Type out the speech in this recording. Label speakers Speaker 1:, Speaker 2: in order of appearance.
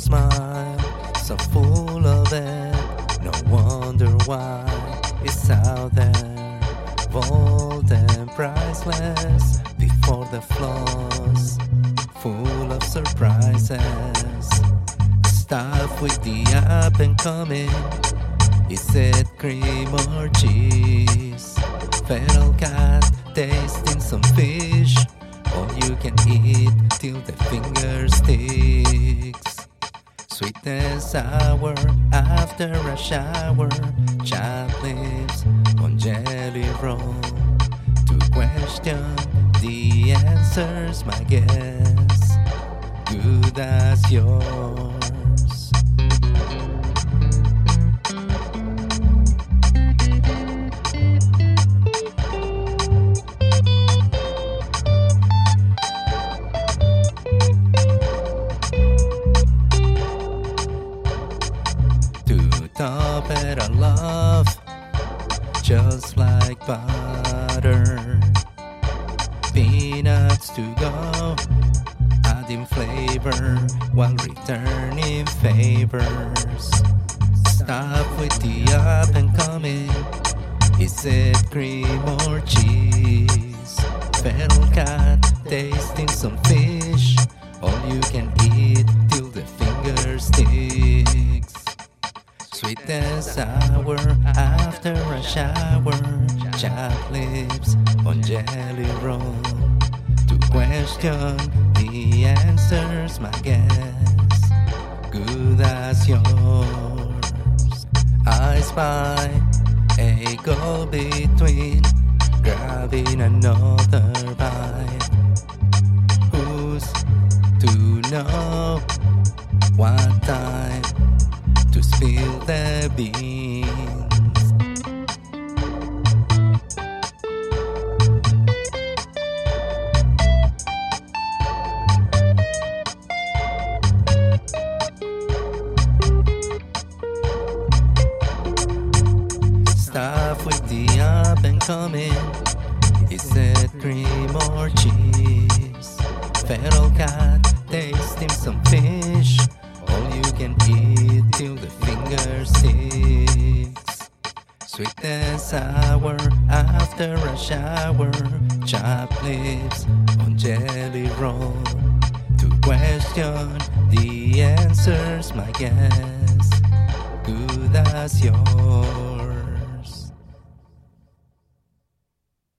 Speaker 1: so full of it. No wonder why it's out there. Bold and priceless before the flaws. Full of surprises. Stuff with the up and coming. Is it cream or cheese? Feral cat tasting some fish. All you can eat till the finger sticks. Sweet and sour after a shower. Lips on jelly roll. To question the answers, my guess. Good as yours. Just like butter. Peanuts to go, adding flavor while returning favors. Stop with the up and coming. Is it cream or cheese? Feral cat tasting some fish. All you can eat till the finger sticks. Sweet and sour shower. Chopped lips on jelly roll. To question the answers, my guess. Good as yours. I spy a go between grabbing another bite. Who's to know what time to spill the beans? Stuff with the up and coming. Is it cream or cheese? Feral cat tasting some fish. All you can eat till the finger sticks. Sweet and sour after a shower. Chopped lips on jelly roll. To question the answers, my guess. Good as yours.